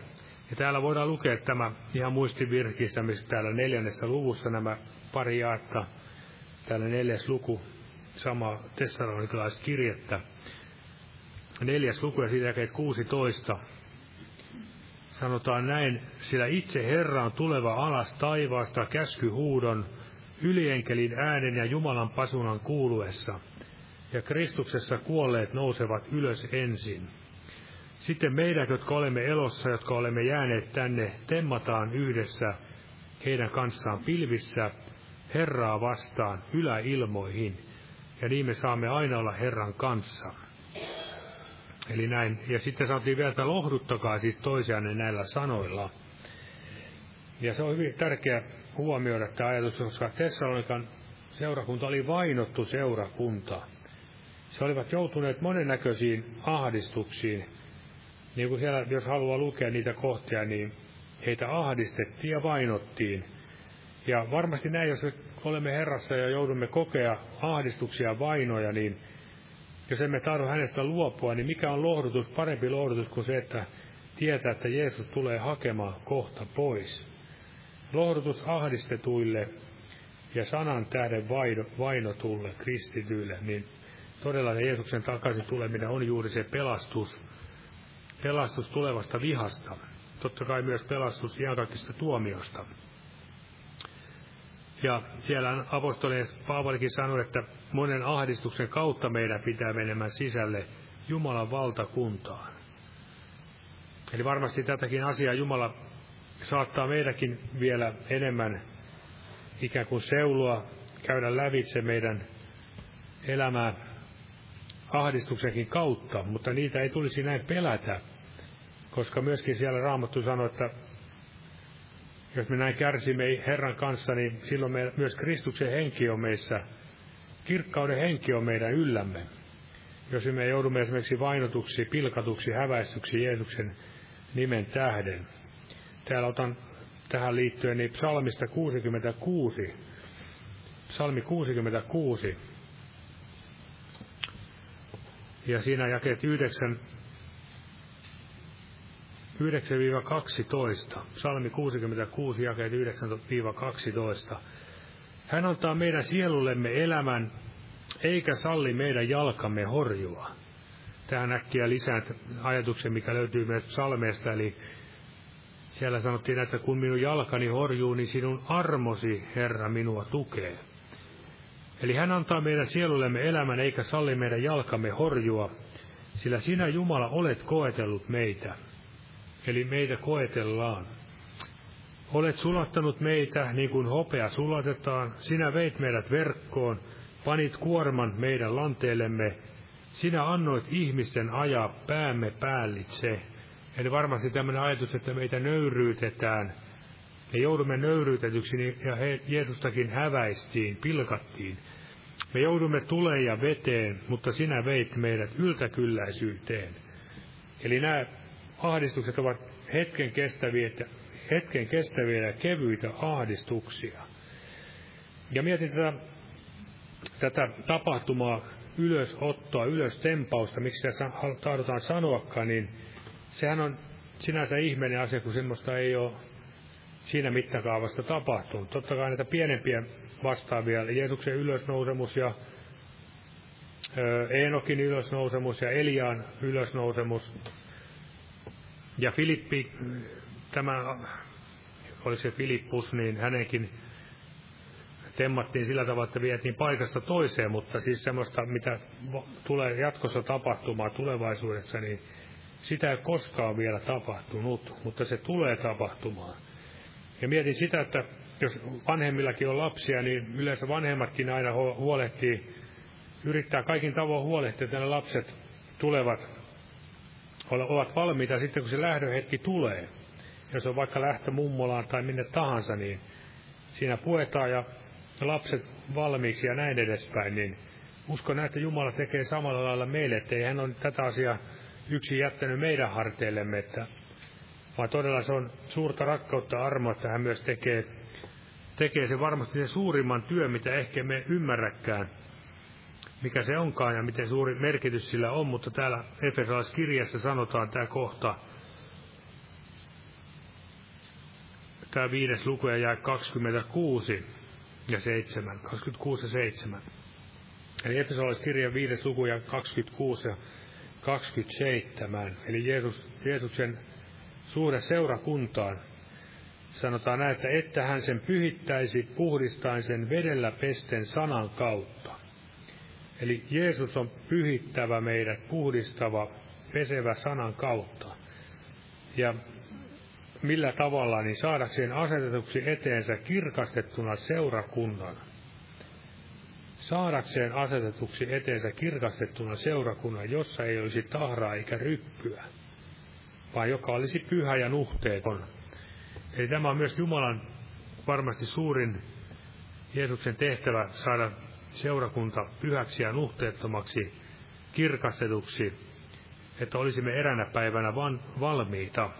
Ja täällä voidaan lukea tämä ihan muistivirkissä, missä täällä neljännessä luvussa nämä pari jaetta, täällä neljäs luku, sama tessalonikalaiskirjettä, neljäs luku ja siitä jakeet 16. Sanotaan näin, sillä itse Herra on tuleva alas taivaasta käskyhuudon, ylienkelin äänen ja Jumalan pasunan kuuluessa, ja Kristuksessa kuolleet nousevat ylös ensin. Sitten meidät, jotka olemme elossa, jotka olemme jääneet tänne, temmataan yhdessä heidän kanssaan pilvissä Herraa vastaan yläilmoihin, ja niin me saamme aina olla Herran kanssa. Eli näin. Ja sitten saatiin vielä, että lohduttakaa siis toisianne näillä sanoilla. Ja se on hyvin tärkeä huomioida tämä ajatus, koska Tessalonikan seurakunta oli vainottu seurakunta. Se olivat joutuneet monennäköisiin ahdistuksiin. Niin kuin siellä, jos haluaa lukea niitä kohtia, niin heitä ahdistettiin ja vainottiin. Ja varmasti näin, jos olemme Herrassa ja joudumme kokea ahdistuksia ja vainoja, niin jos emme tahdo hänestä luopua, niin mikä on lohdutus, parempi lohdutus kuin se, että tietää, että Jeesus tulee hakemaan kohta pois. Lohdutus ahdistetuille ja sanan tähden vaino, vainotulle kristityille, niin todella Jeesuksen takaisin tuleminen on juuri se pelastus, pelastus tulevasta vihasta. Totta kai myös pelastus iankaikkista tuomiosta. Ja siellä apostoli Paavalikin sanoi, että monen ahdistuksen kautta meidän pitää menemään sisälle Jumalan valtakuntaan. Eli varmasti tätäkin asiaa Jumala saattaa meidänkin vielä enemmän ikään kuin seulua, käydä lävitse meidän elämää ahdistuksenkin kautta, mutta niitä ei tulisi näin pelätä, koska myöskin siellä Raamattu sanoi, että jos me näin kärsimme Herran kanssa, niin silloin me, myös Kristuksen henki on meissä, kirkkauden henki on meidän yllämme. Jos me joudumme esimerkiksi vainotuksi, pilkatuksi, häväistyksi Jeesuksen nimen tähden. Täällä otan tähän liittyen niin psalmista 66. Psalmi 66. Ja siinä jakeet 9 9-12. Psalmi 66, jakeet 9-12. Hän antaa meidän sielullemme elämän, eikä salli meidän jalkamme horjua. Tähän äkkiä lisään ajatuksen, mikä löytyy myös psalmeesta, eli siellä sanottiin, että kun minun jalkani horjuu, niin sinun armosi, Herra, minua tukee. Eli hän antaa meidän sielullemme elämän, eikä salli meidän jalkamme horjua, sillä sinä, Jumala, olet koetellut meitä eli meitä koetellaan. Olet sulattanut meitä niin kuin hopea sulatetaan, sinä veit meidät verkkoon, panit kuorman meidän lanteellemme, sinä annoit ihmisten ajaa päämme päällitse. Eli varmasti tämmöinen ajatus, että meitä nöyryytetään, me joudumme nöyryytetyksi, niin- ja he, Jeesustakin häväistiin, pilkattiin. Me joudumme tuleen ja veteen, mutta sinä veit meidät yltäkylläisyyteen. Eli nämä ahdistukset ovat hetken kestäviä, hetken kestäviä ja kevyitä ahdistuksia. Ja mietin tätä, tätä tapahtumaa ylösottoa, ylöstempausta, miksi tässä tahdotaan sanoakaan, niin sehän on sinänsä ihmeinen asia, kun semmoista ei ole siinä mittakaavassa tapahtunut. Totta kai näitä pienempiä vastaavia, Jeesuksen ylösnousemus ja Eenokin ylösnousemus ja Eliaan ylösnousemus ja Filippi, tämä oli se Filippus, niin hänenkin temmattiin sillä tavalla, että vietiin paikasta toiseen, mutta siis semmoista, mitä tulee jatkossa tapahtumaan tulevaisuudessa, niin sitä ei koskaan vielä tapahtunut, mutta se tulee tapahtumaan. Ja mietin sitä, että jos vanhemmillakin on lapsia, niin yleensä vanhemmatkin aina huolehtii, yrittää kaikin tavoin huolehtia, että ne lapset tulevat, ovat valmiita sitten, kun se lähdöhetki tulee. Jos on vaikka lähtö mummolaan tai minne tahansa, niin siinä puetaan ja lapset valmiiksi ja näin edespäin, niin uskon, että Jumala tekee samalla lailla meille, että ei hän ole tätä asiaa yksin jättänyt meidän harteillemme, että, vaan todella se on suurta rakkautta armoa, että hän myös tekee, tekee se varmasti sen suurimman työn, mitä ehkä me ymmärräkään, mikä se onkaan ja miten suuri merkitys sillä on, mutta täällä Efesolaiskirjassa sanotaan tämä kohta, tämä viides luku ja jää 26 ja 7, 26 ja 7. Eli Efesolaiskirjan viides luku ja 26 ja 27. Eli Jeesus, Jeesuksen suhde seurakuntaan. Sanotaan näin, että että hän sen pyhittäisi puhdistain sen vedellä pesten sanan kautta. Eli Jeesus on pyhittävä meidät, puhdistava, pesevä sanan kautta. Ja millä tavalla, niin saadakseen asetetuksi eteensä kirkastettuna seurakunnan. Saadakseen asetetuksi eteensä kirkastettuna seurakunnan, jossa ei olisi tahraa eikä ryppyä, vaan joka olisi pyhä ja nuhteeton. Eli tämä on myös Jumalan varmasti suurin Jeesuksen tehtävä saada seurakunta pyhäksi ja nuhteettomaksi, kirkastetuksi, että olisimme eränä päivänä van, valmiita.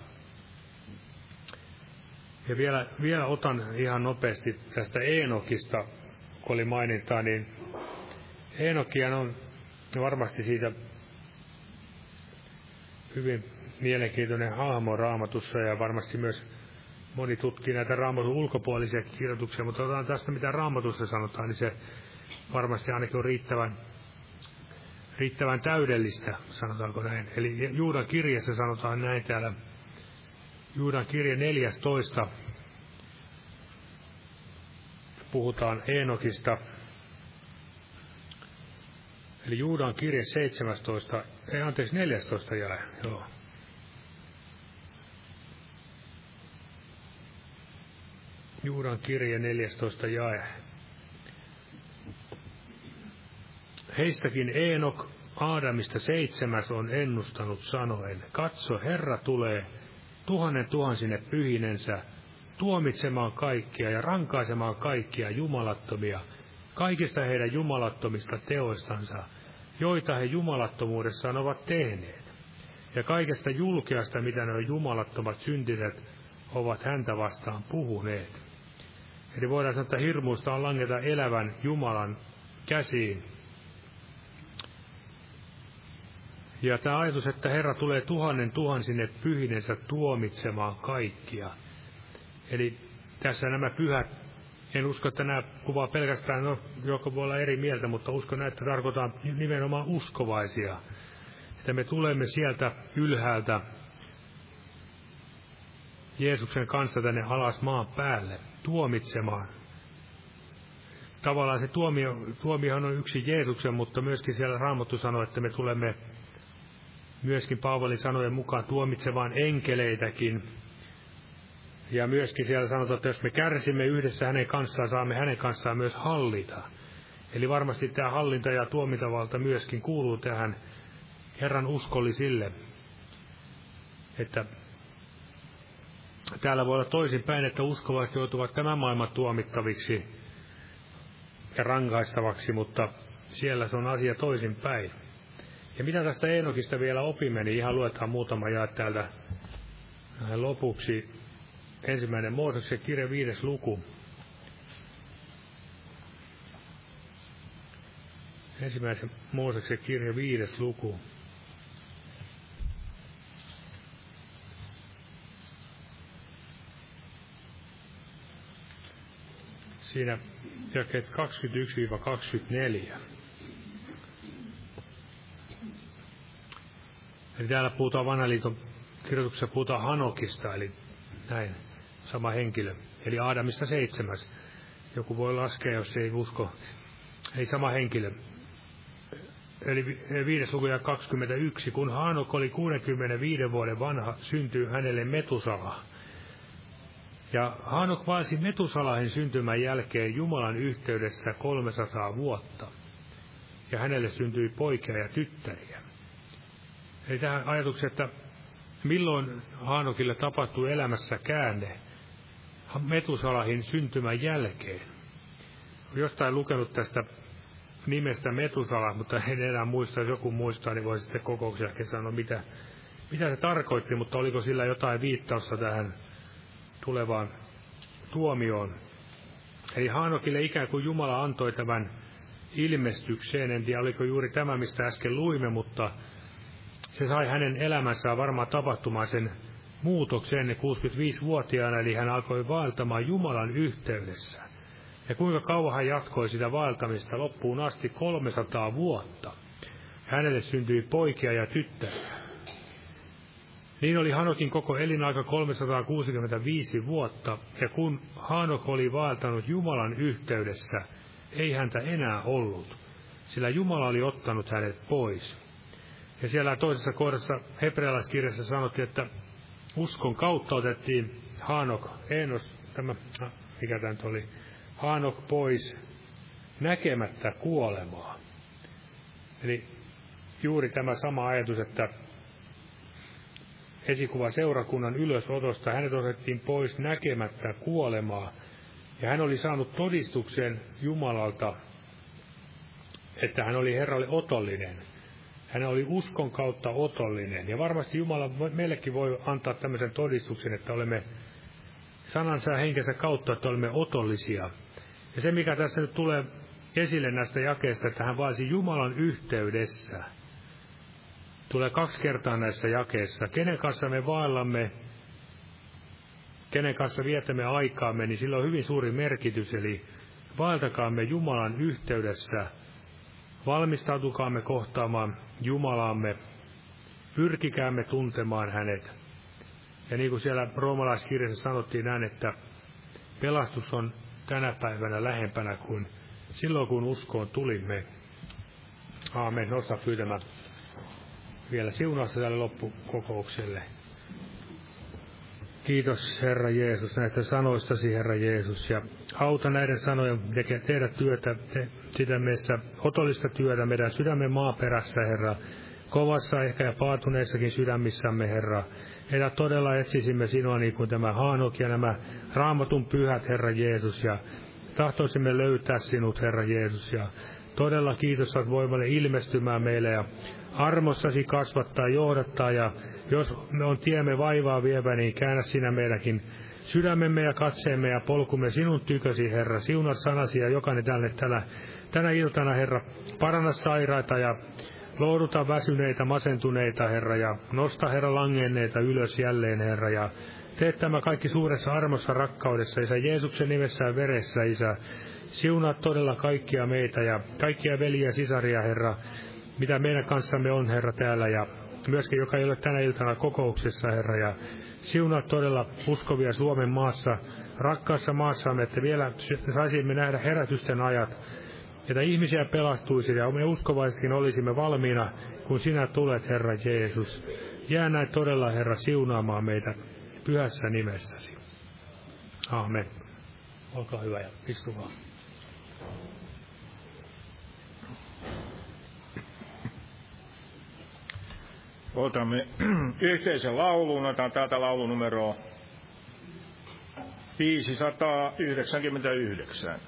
Ja vielä, vielä otan ihan nopeasti tästä Eenokista, kun oli mainintaa, niin Eenokian on varmasti siitä hyvin mielenkiintoinen hahmo raamatussa ja varmasti myös moni tutkii näitä raamatun ulkopuolisia kirjoituksia, mutta otetaan tästä mitä raamatussa sanotaan, niin se varmasti ainakin on riittävän, riittävän täydellistä, sanotaanko näin. Eli Juudan kirjassa sanotaan näin täällä Juudan kirje 14. Puhutaan Eenokista. Eli Juudan kirje 17, ei anteeksi 14 jae, joo. Juudan kirje 14 jae. Heistäkin Eenok Aadamista seitsemäs on ennustanut sanoen, katso, Herra tulee tuhannen tuhansine pyhinensä, tuomitsemaan kaikkia ja rankaisemaan kaikkia jumalattomia, kaikista heidän jumalattomista teoistansa, joita he jumalattomuudessaan ovat tehneet, ja kaikesta julkeasta, mitä ne jumalattomat syntiset ovat häntä vastaan puhuneet. Eli voidaan sanoa, että hirmuista on langeta elävän Jumalan käsiin, Ja tämä ajatus, että Herra tulee tuhannen tuhansine pyhinensä tuomitsemaan kaikkia. Eli tässä nämä pyhät, en usko, että nämä kuvaa pelkästään, no, joko voi olla eri mieltä, mutta uskon, että tarkoitaan nimenomaan uskovaisia. Että me tulemme sieltä ylhäältä Jeesuksen kanssa tänne alas maan päälle tuomitsemaan. Tavallaan se tuomio, tuomiohan on yksi Jeesuksen, mutta myöskin siellä Raamattu sanoo, että me tulemme myöskin Paavalin sanojen mukaan tuomitsemaan enkeleitäkin. Ja myöskin siellä sanotaan, että jos me kärsimme yhdessä hänen kanssaan, saamme hänen kanssaan myös hallita. Eli varmasti tämä hallinta ja tuomintavalta myöskin kuuluu tähän Herran uskollisille. Että täällä voi olla toisinpäin, että uskovaiset joutuvat tämän maailman tuomittaviksi ja rangaistavaksi, mutta siellä se on asia toisinpäin. Ja mitä tästä Eenokista vielä opimme, niin ihan luetaan muutama jae täältä lopuksi. Ensimmäinen Mooseksen kirja viides luku. Ensimmäisen Mooseksen kirja viides luku. Siinä jakeet 21-24. Eli täällä puhutaan vanhaliiton kirjoituksessa puhutaan Hanokista, eli näin, sama henkilö. Eli Aadamista seitsemäs. Joku voi laskea, jos ei usko. Ei sama henkilö. Eli viides luku ja 21. Kun Hanok oli 65 vuoden vanha, syntyi hänelle Metusala. Ja Hanok vaasi Metusalahin syntymän jälkeen Jumalan yhteydessä 300 vuotta. Ja hänelle syntyi poikia ja tyttäriä. Eli tähän ajatukseen, että milloin Haanokille tapahtui elämässä käänne Metusalahin syntymän jälkeen. Jostain lukenut tästä nimestä Metusala, mutta en enää muista, jos joku muistaa, niin voi sitten kokouksen ehkä sanoa, mitä, mitä se tarkoitti, mutta oliko sillä jotain viittausta tähän tulevaan tuomioon. Eli Haanokille ikään kuin Jumala antoi tämän ilmestykseen, en tiedä oliko juuri tämä, mistä äsken luimme, mutta se sai hänen elämänsään varmaan tapahtumaan sen muutoksen 65-vuotiaana, eli hän alkoi vaeltamaan Jumalan yhteydessä. Ja kuinka kauan hän jatkoi sitä vaeltamista loppuun asti 300 vuotta. Hänelle syntyi poikia ja tyttäriä. Niin oli Hanokin koko elinaika 365 vuotta, ja kun Hanok oli vaeltanut Jumalan yhteydessä, ei häntä enää ollut, sillä Jumala oli ottanut hänet pois. Ja siellä toisessa kohdassa hebrealaiskirjassa sanottiin, että uskon kautta otettiin Hanok, Enos, tämä, ah, mikä tämä nyt oli, Hanok pois näkemättä kuolemaa. Eli juuri tämä sama ajatus, että esikuva seurakunnan ylösotosta hänet otettiin pois näkemättä kuolemaa, ja hän oli saanut todistuksen Jumalalta, että hän oli Herralle otollinen – hän oli uskon kautta otollinen. Ja varmasti Jumala meillekin voi antaa tämmöisen todistuksen, että olemme sanansa ja henkensä kautta, että olemme otollisia. Ja se, mikä tässä nyt tulee esille näistä jakeista, että hän vaasi Jumalan yhteydessä. Tulee kaksi kertaa näissä jakeissa. Kenen kanssa me vaellamme, kenen kanssa vietämme aikaamme, niin sillä on hyvin suuri merkitys. Eli vaeltakaamme Jumalan yhteydessä – Valmistautukaamme kohtaamaan Jumalaamme, pyrkikäämme tuntemaan hänet. Ja niin kuin siellä roomalaiskirjassa sanottiin näin, että pelastus on tänä päivänä lähempänä kuin silloin, kun uskoon tulimme. Aamen. Nosta pyytämään vielä siunausta tälle loppukokoukselle. Kiitos Herra Jeesus näistä sanoistasi, Herra Jeesus, ja auta näiden sanojen tehdä työtä, te, sitä meissä otollista työtä meidän sydämen maaperässä, Herra, kovassa ehkä ja paatuneissakin sydämissämme, Herra. Että todella etsisimme sinua niin kuin tämä Haanok ja nämä raamatun pyhät, Herra Jeesus, ja tahtoisimme löytää sinut, Herra Jeesus, ja todella kiitos, että voimme ilmestymään meille ja armossasi kasvattaa, johdattaa ja jos me on tiemme vaivaa vievä, niin käännä sinä meidänkin sydämemme ja katseemme ja polkumme sinun tykösi, Herra. Siunat sanasi ja jokainen tänne tänä, tänä iltana, Herra. Paranna sairaita ja lohduta väsyneitä, masentuneita, Herra, ja nosta, Herra, langenneita ylös jälleen, Herra, ja tee tämä kaikki suuressa armossa, rakkaudessa, Isä, Jeesuksen nimessä ja veressä, Isä. Siunaa todella kaikkia meitä ja kaikkia veliä ja sisaria, Herra, mitä meidän kanssamme on, Herra, täällä, ja myöskin joka ei ole tänä iltana kokouksessa, Herra, ja siunaa todella uskovia Suomen maassa, rakkaassa maassamme, että vielä saisimme nähdä herätysten ajat, että ihmisiä pelastuisi ja me uskovaisetkin olisimme valmiina, kun sinä tulet, Herra Jeesus. Jää näin todella, Herra, siunaamaan meitä pyhässä nimessäsi. Amen. Olkaa hyvä ja istumaan. Otamme yhteisen laulun, otan täältä laulunumero 599.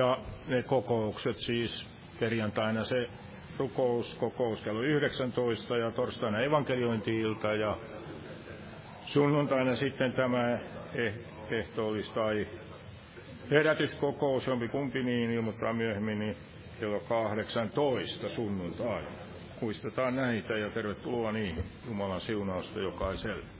Ja ne kokoukset siis perjantaina se rukous, kokous kello 19 ja torstaina evankeliointi-ilta ja sunnuntaina sitten tämä eh, ehtoollis tai herätyskokous, jompi kumpi niin ilmoittaa myöhemmin, niin kello 18 sunnuntaina. Muistetaan näitä ja tervetuloa niihin. Jumalan siunausta jokaiselle.